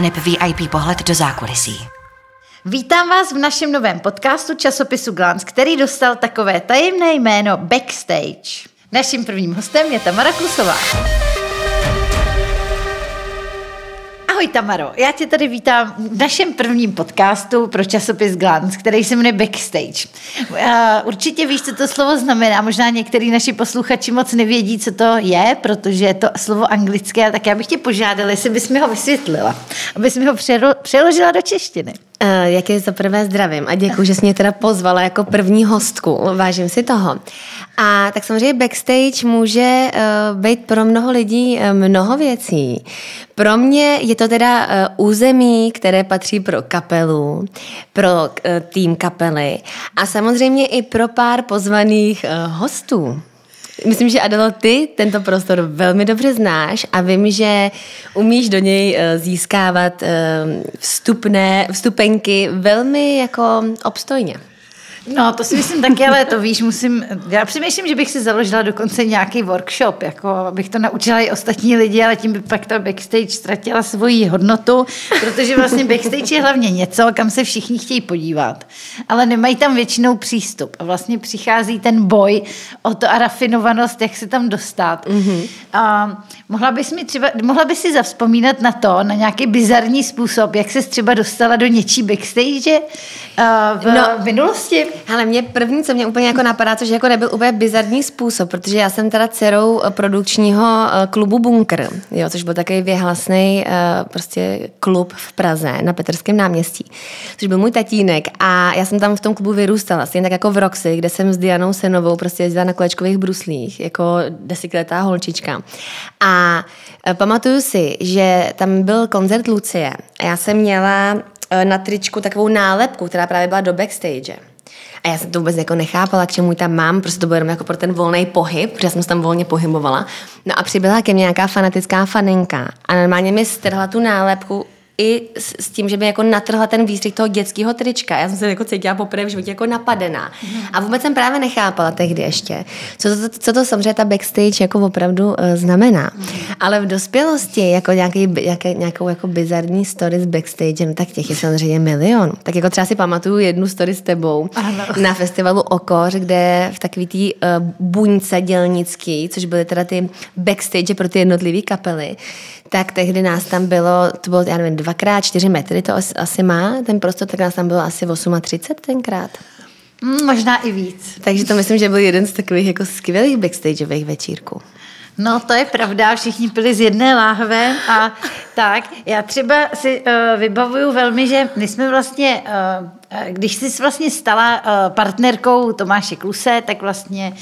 aneb VIP pohled do zákulisí. Vítám vás v našem novém podcastu časopisu Glance, který dostal takové tajemné jméno Backstage. Naším prvním hostem je Tamara Klusová. Ahoj Tamaro, já tě tady vítám v našem prvním podcastu pro časopis Glance, který se jmenuje Backstage. Určitě víš, co to slovo znamená, možná některý naši posluchači moc nevědí, co to je, protože je to slovo anglické, tak já bych tě požádala, jestli bys mi ho vysvětlila, abys mi ho přeložila do češtiny. Uh, jak je za prvé zdravím a děkuji, že jsi mě teda pozvala jako první hostku, vážím si toho. A tak samozřejmě backstage může uh, být pro mnoho lidí uh, mnoho věcí. Pro mě je to teda území, které patří pro kapelu, pro tým kapely a samozřejmě i pro pár pozvaných hostů. Myslím, že Adelo, ty tento prostor velmi dobře znáš a vím, že umíš do něj eh, získávat eh, vstupné, vstupenky velmi jako obstojně. No, to si myslím taky, ale to víš, musím, já přemýšlím, že bych si založila dokonce nějaký workshop, jako abych to naučila i ostatní lidi, ale tím by pak ta backstage ztratila svoji hodnotu, protože vlastně backstage je hlavně něco, kam se všichni chtějí podívat, ale nemají tam většinou přístup a vlastně přichází ten boj o to a rafinovanost, jak se tam dostat. Mm-hmm. A mohla bys mi třeba, mohla bys si zavzpomínat na to, na nějaký bizarní způsob, jak se třeba dostala do něčí backstage uh, v no, minulosti? Ale mě první, co mě úplně jako napadá, což jako nebyl úplně bizarní způsob, protože já jsem teda dcerou eh, produkčního eh, klubu Bunker, jo, což byl takový věhlasný uh, prostě klub v Praze na Petrském náměstí, což byl můj tatínek a já jsem tam v tom klubu vyrůstala, stejně tak jako v Roxy, kde jsem s Dianou Senovou prostě jezdila na kolečkových bruslích, jako desetiletá holčička. A pamatuju si, že tam byl koncert Lucie a já jsem měla na tričku takovou nálepku, která právě byla do backstage. A já jsem to vůbec jako nechápala, k čemu tam mám, prostě to bylo jenom jako pro ten volný pohyb, protože jsem se tam volně pohybovala. No a přibyla ke mně nějaká fanatická faninka a normálně mi strhla tu nálepku i s, s tím, že by jako natrhla ten výstřih toho dětského trička. Já jsem se jako cítila poprvé v životě jako napadená. A vůbec jsem právě nechápala tehdy ještě, co to, co to samozřejmě ta backstage jako opravdu uh, znamená. Ale v dospělosti jako nějaký, nějaký, nějakou jako bizarní story s backstage, no tak těch je samozřejmě milion. Tak jako třeba si pamatuju jednu story s tebou ano. na festivalu Okoř, kde v takový tý uh, buňce dělnický, což byly teda ty backstage pro ty jednotlivé kapely, tak tehdy nás tam bylo, to bylo, já nevím, dvakrát čtyři metry to asi má, ten prostor, tak nás tam bylo asi 38 tenkrát. Mm, možná i víc. Takže to myslím, že byl jeden z takových jako skvělých backstageových večírků. No, to je pravda, všichni pili z jedné láhve a tak. Já třeba si uh, vybavuju velmi, že my jsme vlastně, uh, když jsi vlastně stala uh, partnerkou Tomáše Kluse, tak vlastně uh,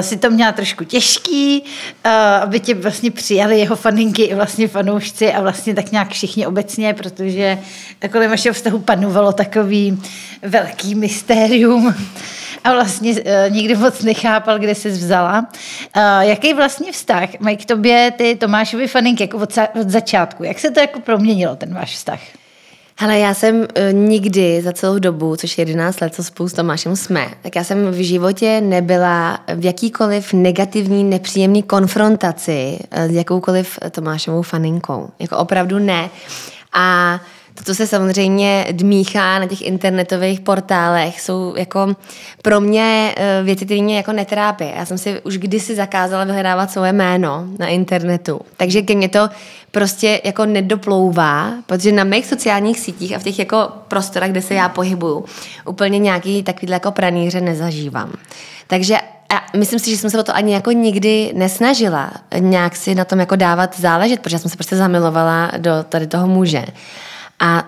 si to měla trošku těžký, uh, aby tě vlastně přijali jeho faninky i vlastně fanoušci a vlastně tak nějak všichni obecně, protože kolem vašeho vztahu panovalo takový velký mystérium a vlastně uh, nikdy moc nechápal, kde se vzala. Jaký vlastně vztah mají k tobě ty Tomášovi faninky jako od, od začátku? Jak se to jako proměnilo, ten váš vztah? Hele, já jsem uh, nikdy za celou dobu, což je 11 let, co spolu s Tomášem jsme, tak já jsem v životě nebyla v jakýkoliv negativní, nepříjemný konfrontaci uh, s jakoukoliv Tomášovou faninkou. Jako opravdu ne. A to, co se samozřejmě dmíchá na těch internetových portálech, jsou jako pro mě eh, věci, které mě jako netrápí. Já jsem si už kdysi zakázala vyhledávat svoje jméno na internetu. Takže ke mně to prostě jako nedoplouvá, protože na mých sociálních sítích a v těch jako prostorách, kde se já pohybuju, úplně nějaký takovýhle jako praníře nezažívám. Takže a myslím si, že jsem se o to ani jako nikdy nesnažila nějak si na tom jako dávat záležet, protože jsem se prostě zamilovala do tady toho muže. A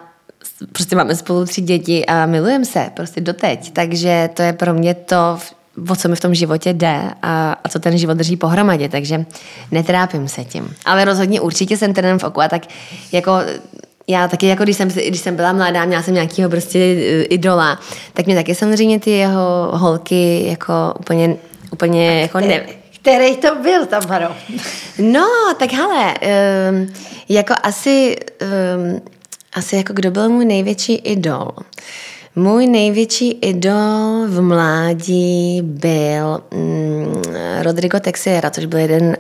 prostě máme spolu tři děti a milujeme se prostě doteď. Takže to je pro mě to, o co mi v tom životě jde a, a co ten život drží pohromadě, takže netrápím se tím. Ale rozhodně určitě jsem ten v oku a tak jako já taky, jako když jsem, když jsem byla mladá, měla jsem nějakého prostě eh, idola, tak mě taky samozřejmě ty jeho holky jako úplně, úplně jako ne... Který to byl, Tamaro? No, tak hele, um, jako asi um, asi jako kdo byl můj největší idol. Můj největší idol v mládí byl mm, Rodrigo Texiera, což byl jeden uh,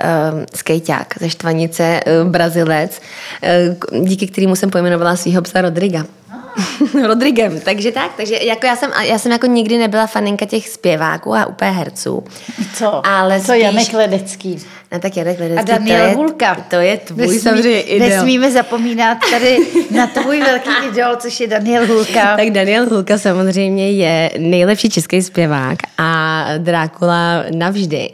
skejťák ze Štvanice, uh, Brazilec, uh, díky kterému jsem pojmenovala svého psa Rodriga. Rodrigem, takže tak, takže jako já jsem, já jsem jako nikdy nebyla faninka těch zpěváků a úplně herců. Co? Ale Co spíš, Janek Ledecký? No tak Janek Ledecký, A Daniel to je, Hulka. To je tvůj Nesmí- idol. Nesmíme zapomínat tady na tvůj velký idol, což je Daniel Hulka. Tak Daniel Hulka samozřejmě je nejlepší český zpěvák a Drákula navždy.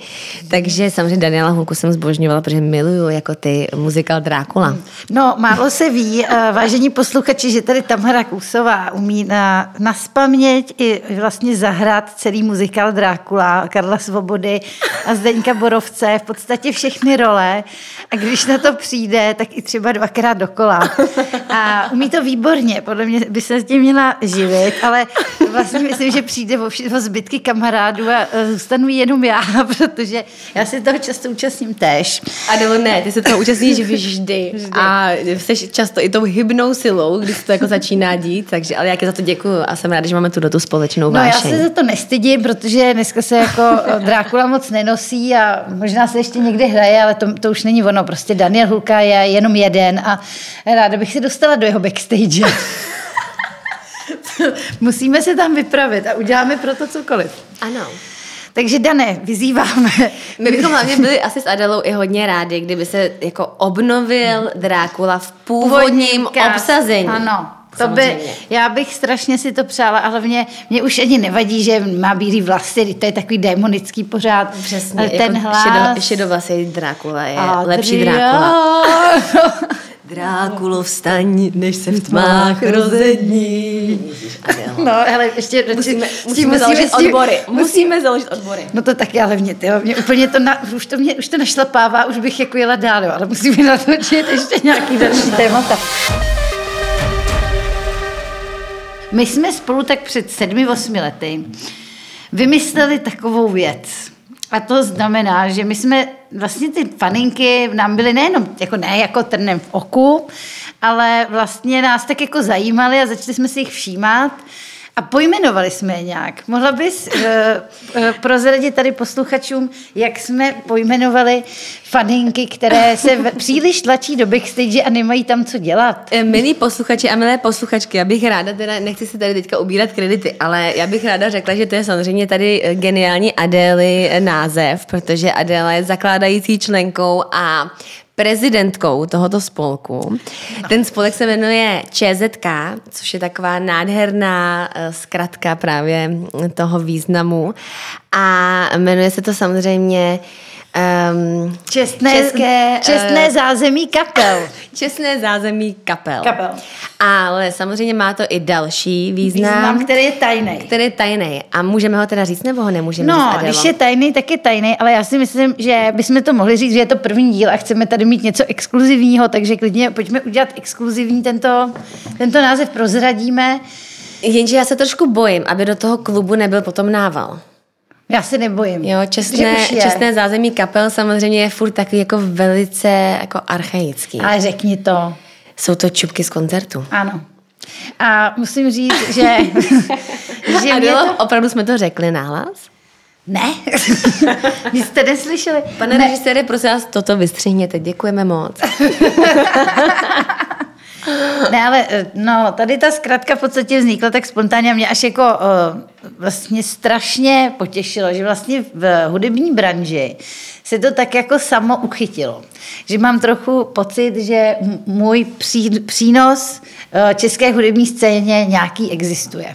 Takže samozřejmě Daniela Hulku jsem zbožňovala, protože miluju jako ty muzikál Drákula. No, málo se ví, eh, vážení posluchači, že tady Tamara Kůsová umí na, na spaměť i vlastně zahrát celý muzikál Drákula, Karla Svobody a Zdeňka Borovce, v podstatě všechny role. A když na to přijde, tak i třeba dvakrát dokola. A umí to výborně, podle mě by se s tím měla živit, ale vlastně myslím, že přijde o, vši- o zbytky kamarádů a eh, zůstanu jenom já, protože já si toho často účastním též. Adelo, ne, ty se toho účastníš vždy. vždy. A jsi často i tou hybnou silou, když se to jako začíná dít, takže ale já ti za to děkuju a jsem ráda, že máme tu do tu společnou No já vášeň. se za to nestydím, protože dneska se jako eh, Drákula moc nenosí a možná se ještě někde hraje, ale to, to už není ono. Prostě Daniel Hulka je jenom jeden a ráda bych se dostala do jeho backstage. Musíme se tam vypravit a uděláme pro to cokoliv. Ano. Takže Dané, vyzýváme. My bychom hlavně byli asi s Adelou i hodně rádi, kdyby se jako obnovil Drákula v původním cast. obsazení. Ano. To by, já bych strašně si to přála, ale hlavně mě už ani nevadí, že má bílý vlasy, to je takový démonický pořád. Přesně, Ale ten jako hlas. Šedo, šedovlasý Drákula je Adrian. lepší Drákula. Drákulo, vstaň, než se v tmách rozední. No, ale ještě Musíme, musíme založit odbory. musí- Musíme založit odbory. No to taky, ale mě, tyjo, mě úplně to, na, už to mě už to našlapává, už bych jako jela dál, jo, ale musíme natočit ještě nějaký další témata. My jsme spolu tak před sedmi, osmi lety vymysleli takovou věc. A to znamená, že my jsme vlastně ty faninky nám byly nejenom jako ne jako trnem v oku, ale vlastně nás tak jako zajímaly a začali jsme si jich všímat a pojmenovali jsme je nějak. Mohla bys uh, uh, prozradit tady posluchačům, jak jsme pojmenovali faninky, které se v, příliš tlačí do backstage a nemají tam co dělat? Eh, Milí posluchači a milé posluchačky, já bych ráda, teda nechci si tady teďka ubírat kredity, ale já bych ráda řekla, že to je samozřejmě tady geniální Adély název, protože Adéla je zakládající členkou a prezidentkou tohoto spolku. Ten spolek se jmenuje ČZK, což je taková nádherná eh, zkratka právě toho významu a jmenuje se to samozřejmě um, Čestné, České, čestné zázemí kapel. Čestné zázemí kapel. Kapel. Ale samozřejmě má to i další význam, Význam, který je tajný. který je tajný. A můžeme ho teda říct, nebo ho nemůžeme říct, No, když je tajný, tak je tajný, ale já si myslím, že bychom to mohli říct, že je to první díl a chceme tady mít něco exkluzivního, takže klidně pojďme udělat exkluzivní tento, tento název, prozradíme. Jenže já se trošku bojím, aby do toho klubu nebyl potom nával. Já se nebojím. Jo, čestné, čestné zázemí kapel samozřejmě je furt takový jako velice jako archaický. Ale řekni to. Jsou to čupky z koncertu. Ano. A musím říct, že, že Adelo, to... opravdu jsme to řekli nahlas? Ne, vy jste neslyšeli. Pane ne. režisére, prosím vás, toto vystřihněte, děkujeme moc. Ne, ale eh, no, tady ta zkratka v podstatě vznikla tak spontánně a mě až jako uh, vlastně strašně potěšilo, že vlastně v hudební branži se to tak jako samo uchytilo. Že mám trochu pocit, že můj pří, přínos uh, české hudební scéně nějaký existuje.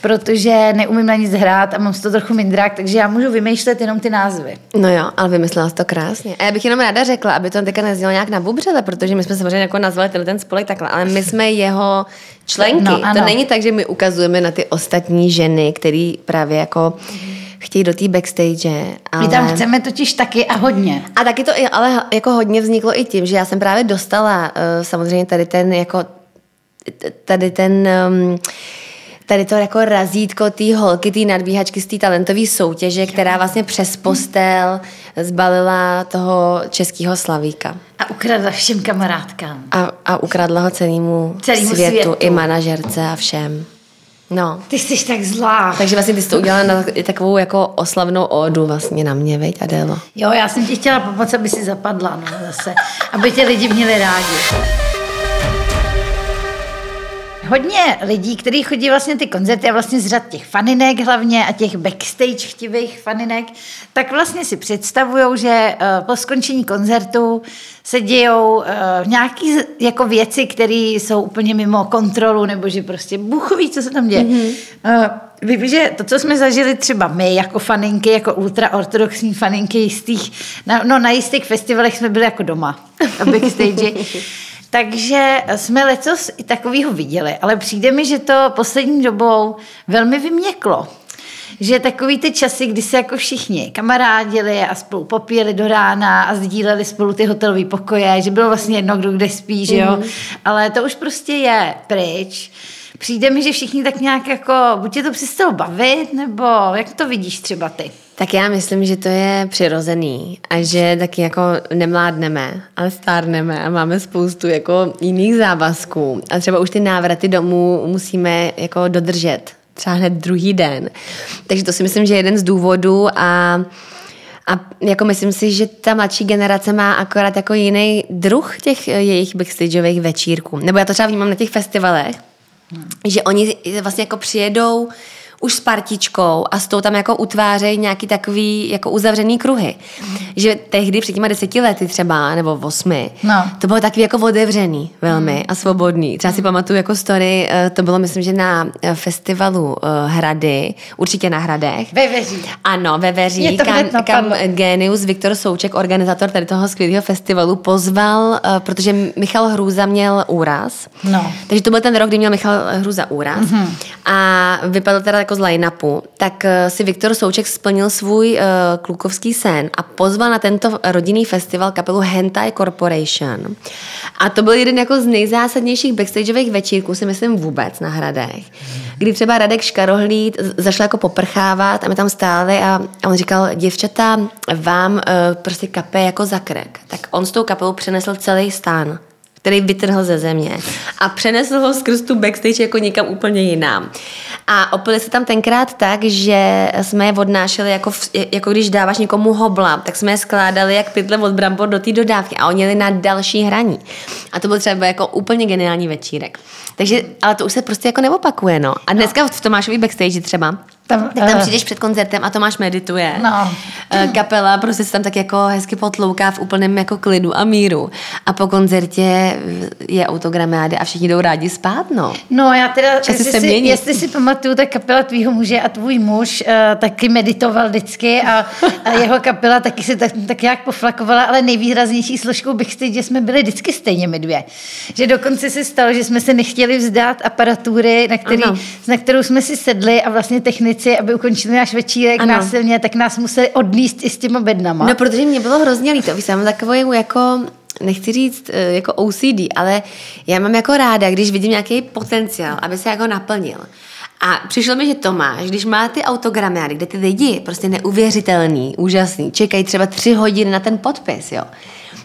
Protože neumím na nic hrát a mám z toho trochu mindrák, takže já můžu vymýšlet jenom ty názvy. No jo, ale vymyslela jsi to krásně. A já bych jenom ráda řekla, aby to teďka neznělo nějak na bubřele, protože my jsme samozřejmě jako nazvali tenhle ten spolek takhle, ale my jsme jeho členky. No, ano. to není tak, že my ukazujeme na ty ostatní ženy, které právě jako chtějí do té backstage. Ale... My tam chceme totiž taky a hodně. A taky to ale jako hodně vzniklo i tím, že já jsem právě dostala uh, samozřejmě tady ten jako tady ten um, tady to jako razítko té holky, té nadbíhačky z té talentové soutěže, která vlastně přes postel zbalila toho českého slavíka. A ukradla všem kamarádkám. A, a ukradla ho celému, Celému světu, světu. i manažerce a všem. No. Ty jsi tak zlá. Takže vlastně ty jsi to udělala na takovou jako oslavnou ódu vlastně na mě, veď Adélo? Jo, já jsem ti chtěla pomoct, aby si zapadla, no zase. Aby tě lidi měli rádi. Hodně lidí, kteří chodí vlastně ty koncerty a vlastně z řad těch faninek hlavně a těch backstage chtivých faninek, tak vlastně si představují, že eh, po skončení koncertu se dějou uh, nějaké jako věci, které jsou úplně mimo kontrolu, nebo že prostě Bůh ví, co se tam děje. Mm-hmm. Uh, Vím, že to, co jsme zažili třeba my jako faninky, jako ultraortodoxní faninky jistých, na, no na jistých festivalech jsme byli jako doma, a backstage. Takže jsme letos i takového viděli, ale přijde mi, že to poslední dobou velmi vyměklo. Že takový ty časy, kdy se jako všichni kamarádili a spolu popíjeli do rána a sdíleli spolu ty hotelové pokoje, že bylo vlastně jedno, kdo kde spí, že jo. Mm. Ale to už prostě je pryč. Přijde mi, že všichni tak nějak jako, buď tě to přestalo bavit, nebo jak to vidíš třeba ty? Tak já myslím, že to je přirozený a že taky jako nemládneme, ale stárneme a máme spoustu jako jiných závazků a třeba už ty návraty domů musíme jako dodržet třeba hned druhý den. Takže to si myslím, že je jeden z důvodů a a jako myslím si, že ta mladší generace má akorát jako jiný druh těch jejich backstageových večírků. Nebo já to třeba vnímám na těch festivalech, že oni vlastně jako přijedou už s partičkou a s tou tam jako utvářejí nějaký takový jako uzavřený kruhy. Že tehdy před těma deseti lety třeba, nebo osmi, no. to bylo takový jako otevřený velmi mm. a svobodný. Třeba si pamatuju jako story, eh, to bylo myslím, že na eh, festivalu eh, Hrady, určitě na Hradech. Ve Veří. Ano, ve Veří, kam, kam Genius Viktor Souček, organizátor tady toho skvělého festivalu, pozval, protože Michal Hrůza měl úraz. No. Takže to byl ten rok, kdy měl Michal Hrůza úraz. Mm-hmm. A vypadal teda jako z line-upu, tak eh, si Viktor Souček splnil svůj uh, klukovský sen a pozval na tento rodinný festival kapelu Hentai Corporation. A to byl jeden jako z nejzásadnějších backstageových večírků, si myslím vůbec na Hradech. Kdy třeba Radek Škarohlíd zašel jako poprchávat a my tam stáli a, on říkal, děvčata, vám uh, prostě kape jako za krek. Tak on s tou kapelou přenesl celý stán který vytrhl ze země a přenesl ho skrz tu backstage jako někam úplně jinam. A opili se tam tenkrát tak, že jsme je odnášeli, jako, v, jako když dáváš někomu hobla, tak jsme je skládali jak pytle od brambor do té dodávky a oni jeli na další hraní. A to byl třeba jako úplně geniální večírek. Takže, ale to už se prostě jako neopakuje, no. A dneska v Tomášový backstage třeba tam, tak tam uh, přijdeš před koncertem a Tomáš medituje. No. Uh, kapela prostě se tam tak jako hezky potlouká v úplném jako klidu a míru. A po koncertě je autogramády a všichni jdou rádi spát, no. No já teda, jestli se si, jestli si pamatuju, tak kapela tvýho muže a tvůj muž uh, taky meditoval vždycky a, a jeho kapela taky se tak, tak jak poflakovala, ale nejvýraznější složkou bych že jsme byli vždycky stejně my dvě. Že dokonce se stalo, že jsme se nechtěli vzdát aparatury, na, který, na kterou jsme si sedli a vlastně technicky technici, aby ukončili náš večírek ano. násilně, tak nás museli odníst i s těma bednama. No, protože mě bylo hrozně líto. Víš, jsem takovou jako nechci říct eh, jako OCD, ale já mám jako ráda, když vidím nějaký potenciál, aby se jako naplnil. A přišlo mi, že Tomáš, když má ty autogramiády, kde ty lidi prostě neuvěřitelný, úžasný, čekají třeba tři hodiny na ten podpis, jo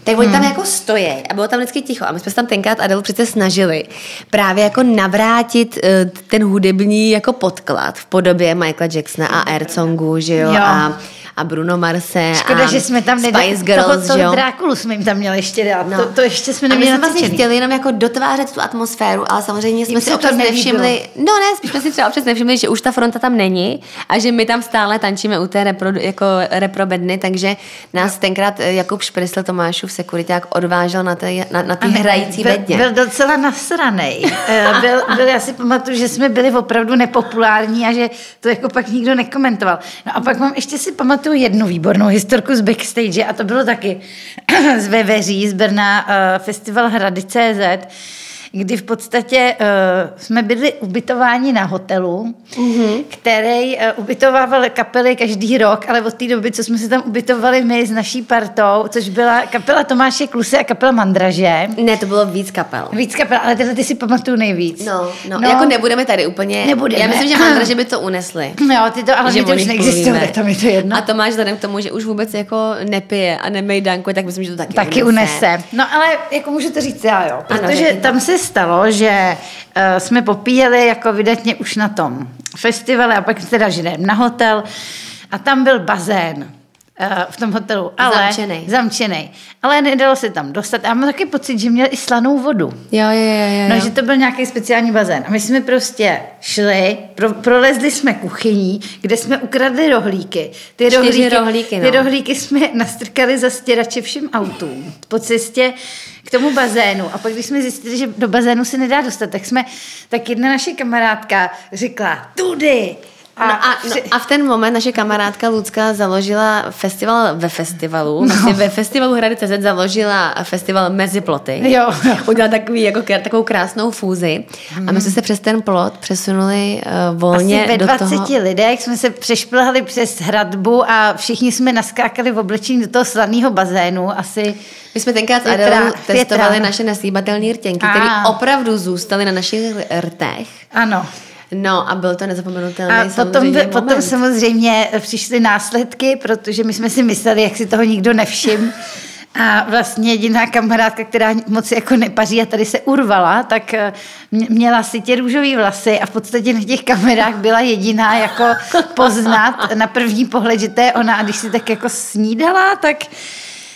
tak oni hmm. tam jako stojí a bylo tam vždycky ticho. A my jsme se tam tenkrát Adelu přece snažili právě jako navrátit uh, ten hudební jako podklad v podobě Michaela Jacksona a Air Songu, že jo, jo. a a Bruno Marse Škoda, a že jsme tam nedali, Spice Girls, toho, toho, Drákulu jsme jim tam měli ještě dát. No. To, to, ještě jsme neměli A my jsme vlastně chtěli jenom jako dotvářet tu atmosféru, ale samozřejmě jsme Jím si občas nevšimli, no ne, spíš jsme si třeba občas nevšimli, že už ta fronta tam není a že my tam stále tančíme u té repro, jako reprobedny, takže nás no. tenkrát eh, Jakub Šprysl Tomášu v Securiták odvážel na ty, na, na hrající byl, bedně. Byl docela nasranej. Eh, byl, byl, já si pamatuju, že jsme byli opravdu nepopulární a že to jako pak nikdo nekomentoval. No a pak mám ještě si pamatuju pamatuju jednu výbornou historku z backstage a to bylo taky z Veveří, z Brna, uh, festival Hrady CZ, kdy v podstatě uh, jsme byli ubytováni na hotelu, mm-hmm. který uh, ubytovával kapely každý rok, ale od té doby, co jsme se tam ubytovali my s naší partou, což byla kapela Tomáše Klusy a kapela Mandraže. Ne, to bylo víc kapel. Víc kapel, ale tyhle ty si pamatuju nejvíc. No, no, no, jako nebudeme tady úplně. Nebudeme. Já myslím, že Mandraže by to unesli. No, ty to, ale že to už neexistuje, tak tam je to jedno. A Tomáš vzhledem k tomu, že už vůbec jako nepije a nemejdanku, tak myslím, že to taky Taky unese. unese. No ale jako můžu to říct já, jo. Protože ano, tam se stalo, že uh, jsme popíjeli jako vydatně už na tom festivale a pak teda židem na hotel a tam byl bazén. eh, v tom hotelu, ale Zamčenej. zamčenej. Ale nedalo se tam dostat. A mám taky pocit, že měl i slanou vodu. Jo, jo, jo, jo. No, že to byl nějaký speciální bazén. A my jsme prostě šli, pro, prolezli jsme kuchyní, kde jsme ukradli rohlíky. Ty Čtyři rohlíky, rohlíky, ty no. rohlíky jsme nastrkali za stěrače všem autům po cestě k tomu bazénu. A pak, když jsme zjistili, že do bazénu se nedá dostat, tak jsme, tak jedna naše kamarádka řekla, tudy. A, no a, no a v ten moment naše kamarádka Lucka založila festival ve festivalu. Vlastně ve festivalu Hrady CZ založila festival Mezi ploty. Jo. Udělala takový, jako, takovou krásnou fúzi. A my jsme se přes ten plot přesunuli uh, volně Asi ve do 20 toho... lidech jsme se přešplhali přes hradbu a všichni jsme naskákali v oblečení do toho slavného bazénu. Asi My jsme tenkrát s Pět Adelou testovali ráno. naše nesýbatelné rtěnky, které opravdu zůstaly na našich rtech. ano. No a byl to nezapomenutelný A potom, samozřejmě potom moment. samozřejmě přišly následky, protože my jsme si mysleli, jak si toho nikdo nevšim. A vlastně jediná kamarádka, která moc jako nepaří a tady se urvala, tak eh, mě- měla si tě růžový vlasy a v podstatě na těch kamerách byla jediná jako poznat na první pohled, že to je ona. A když si tak jako snídala, tak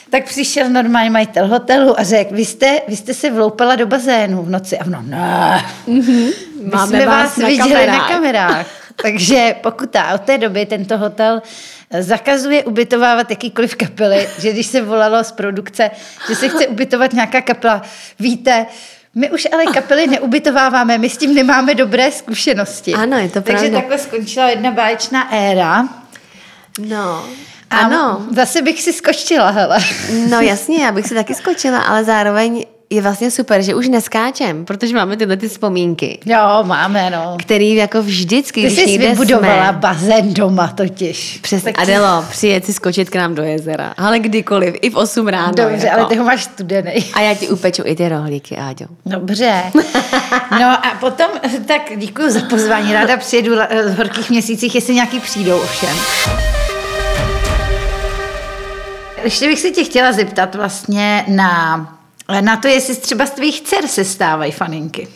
tak přišel normální majitel hotelu a řekl, vy jste, vy jste se vloupala do bazénu v noci. A ono, ne, my Máme jsme vás vás na viděli kamerách." na kamerách. Takže pokuta. Od té doby tento hotel eh, zakazuje ubytovávat jakýkoliv kapely, že když se volalo z produkce, že se chce ubytovat nějaká kapela, víte, my už ale kapely neubytováváme, my s tím nemáme dobré zkušenosti. Ano, je to Takže pravda. takhle skončila jedna báječná éra. No, A ano. zase bych si skočila, hele. No jasně, já bych si taky skočila, ale zároveň je vlastně super, že už neskáčem, protože máme tyhle ty vzpomínky, Jo, máme, no. který jako vždycky, Ty když jsi vybudovala jsme, bazén doma totiž. Přesně, Tak Adelo, přijet si skočit k nám do jezera, ale kdykoliv, i v 8 ráno. Dobře, jako. ale ty ho máš studený. A já ti upeču i ty rohlíky, Áďo. Dobře. No a potom, tak děkuji za pozvání. Ráda přijedu la- v horkých měsících, jestli nějaký přijdou ovšem. Ještě bych se tě chtěla zeptat vlastně na, na to, jestli třeba z tvých dcer se stávají faninky.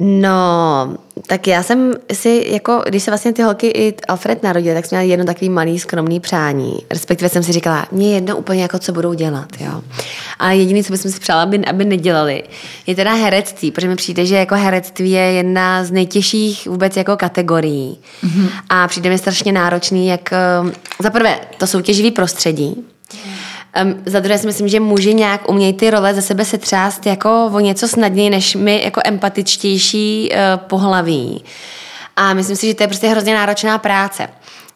No, tak já jsem si, jako, když se vlastně ty holky i Alfred narodil, tak jsme měli jedno takový malý skromný přání. Respektive jsem si říkala, mě je jedno úplně jako, co budou dělat, jo. A jediné, co bych si přála, aby, aby nedělali, je teda herectví, protože mi přijde, že jako herectví je jedna z nejtěžších vůbec jako kategorií. Mm-hmm. A přijde mi strašně náročný, jak eh, za prvé to soutěživý prostředí, Um, za druhé si myslím, že muži nějak umějí ty role ze sebe setřást jako o něco snadněji, než my jako empatičtější uh, pohlaví. A myslím si, že to je prostě hrozně náročná práce.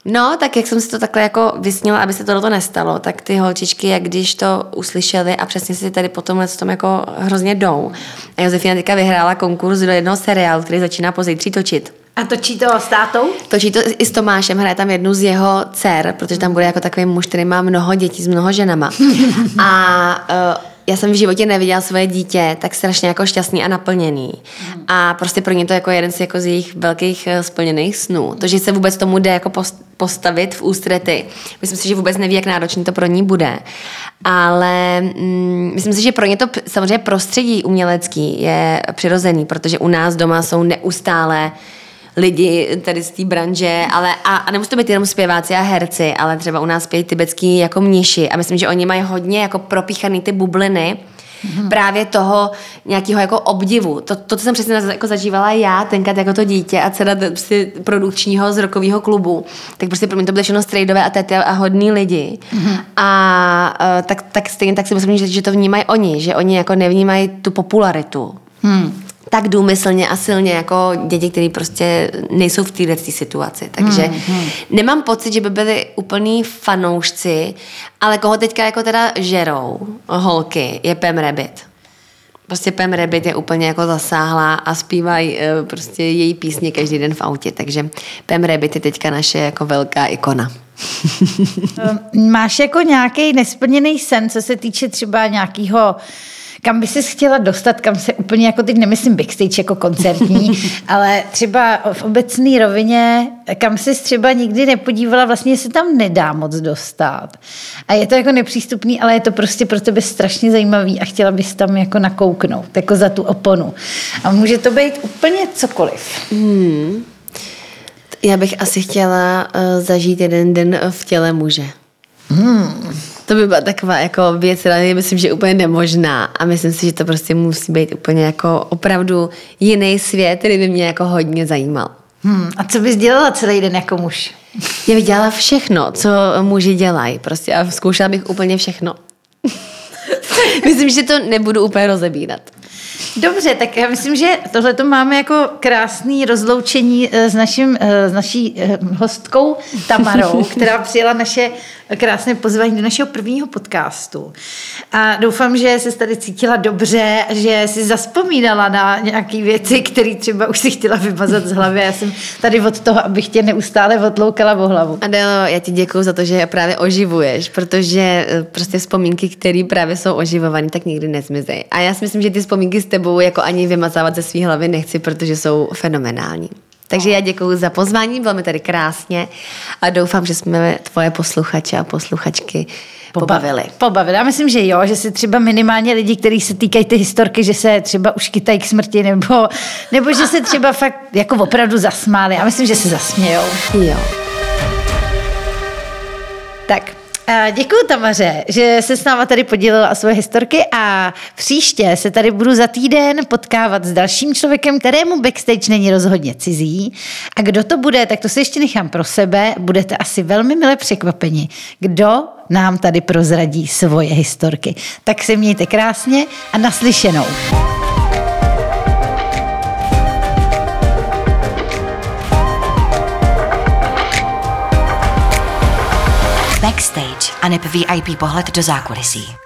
No, tak jak jsem si to takhle jako vysnila, aby se tohle nestalo, tak ty holčičky, jak když to uslyšeli a přesně si tady po tomhle tom jako hrozně jdou. A Josefina teďka vyhrála konkurs do jednoho seriálu, který začíná pozítří točit. A točí to s tátou? Točí to i s Tomášem, hraje tam jednu z jeho dcer, protože tam bude jako takový muž, který má mnoho dětí s mnoho ženama. A uh, já jsem v životě neviděla svoje dítě tak strašně jako šťastný a naplněný. A prostě pro ně to jako jeden z, jako z jejich velkých eh, splněných snů. To, že se vůbec tomu jde jako post- postavit v ústrety. Myslím si, že vůbec neví, jak náročný to pro ní bude. Ale mm, myslím si, že pro ně to samozřejmě prostředí umělecký je přirozený, protože u nás doma jsou neustále lidi tady z té branže, ale a, a nemusí to být jenom zpěváci a herci, ale třeba u nás zpějí tibetský jako mniši a myslím, že oni mají hodně jako propíchaný ty bubliny, Mm-hmm. Právě toho nějakého jako obdivu. To, to, co jsem přesně jako zažívala já tenkrát jako to dítě a dcera prostě produkčního z rokového klubu, tak prostě pro mě to byly všechno strejdové a tety a hodní lidi. Mm-hmm. A uh, tak, tak stejně tak si myslím, že, že to vnímají oni, že oni jako nevnímají tu popularitu. Hmm tak důmyslně a silně jako děti, které prostě nejsou v této situaci. Takže hmm, hmm. nemám pocit, že by byli úplní fanoušci, ale koho teďka jako teda žerou holky, je Pam Rabbit. Prostě Pam Rabbit je úplně jako zasáhla a zpívají uh, prostě její písně každý den v autě, takže Pam Rabbit je teďka naše jako velká ikona. Máš jako nějaký nesplněný sen, co se týče třeba nějakého kam by ses chtěla dostat, kam se úplně, jako teď nemyslím backstage jako koncertní, ale třeba v obecné rovině, kam se třeba nikdy nepodívala, vlastně se tam nedá moc dostat. A je to jako nepřístupný, ale je to prostě pro tebe strašně zajímavý a chtěla bys tam jako nakouknout, jako za tu oponu. A může to být úplně cokoliv. Hmm. Já bych asi chtěla uh, zažít jeden den v těle muže. Hmm. To by byla taková jako věc, která myslím, že je úplně nemožná a myslím si, že to prostě musí být úplně jako opravdu jiný svět, který by mě jako hodně zajímal. Hmm, a co bys dělala celý den jako muž? Já bych dělala všechno, co muži dělají prostě a zkoušela bych úplně všechno. myslím, že to nebudu úplně rozebírat. Dobře, tak já myslím, že tohle to máme jako krásný rozloučení eh, s, naším, eh, s naší eh, hostkou Tamarou, která přijela naše krásné pozvání do našeho prvního podcastu. A doufám, že se tady cítila dobře že si zaspomínala na nějaké věci, které třeba už si chtěla vymazat z hlavy. Já jsem tady od toho, abych tě neustále odloukala o hlavu. Adelo, já ti děkuji za to, že právě oživuješ, protože prostě vzpomínky, které právě jsou oživované, tak nikdy nezmizejí. A já si myslím, že ty vzpomínky s tebou jako ani vymazávat ze své hlavy nechci, protože jsou fenomenální. Takže já děkuji za pozvání, bylo mi tady krásně a doufám, že jsme tvoje posluchače a posluchačky pobavili. Pobavili. Já myslím, že jo, že se třeba minimálně lidi, kteří se týkají ty historky, že se třeba už kytají k smrti, nebo, nebo že se třeba fakt jako opravdu zasmáli. Já myslím, že se zasmějou. Jo. Tak, Děkuji Tamaře, že se s náma tady podělila o své historky a příště se tady budu za týden potkávat s dalším člověkem, kterému backstage není rozhodně cizí. A kdo to bude, tak to si ještě nechám pro sebe. Budete asi velmi milé překvapeni, kdo nám tady prozradí svoje historky. Tak se mějte krásně a naslyšenou. A neb VIP pohled do zákulisí.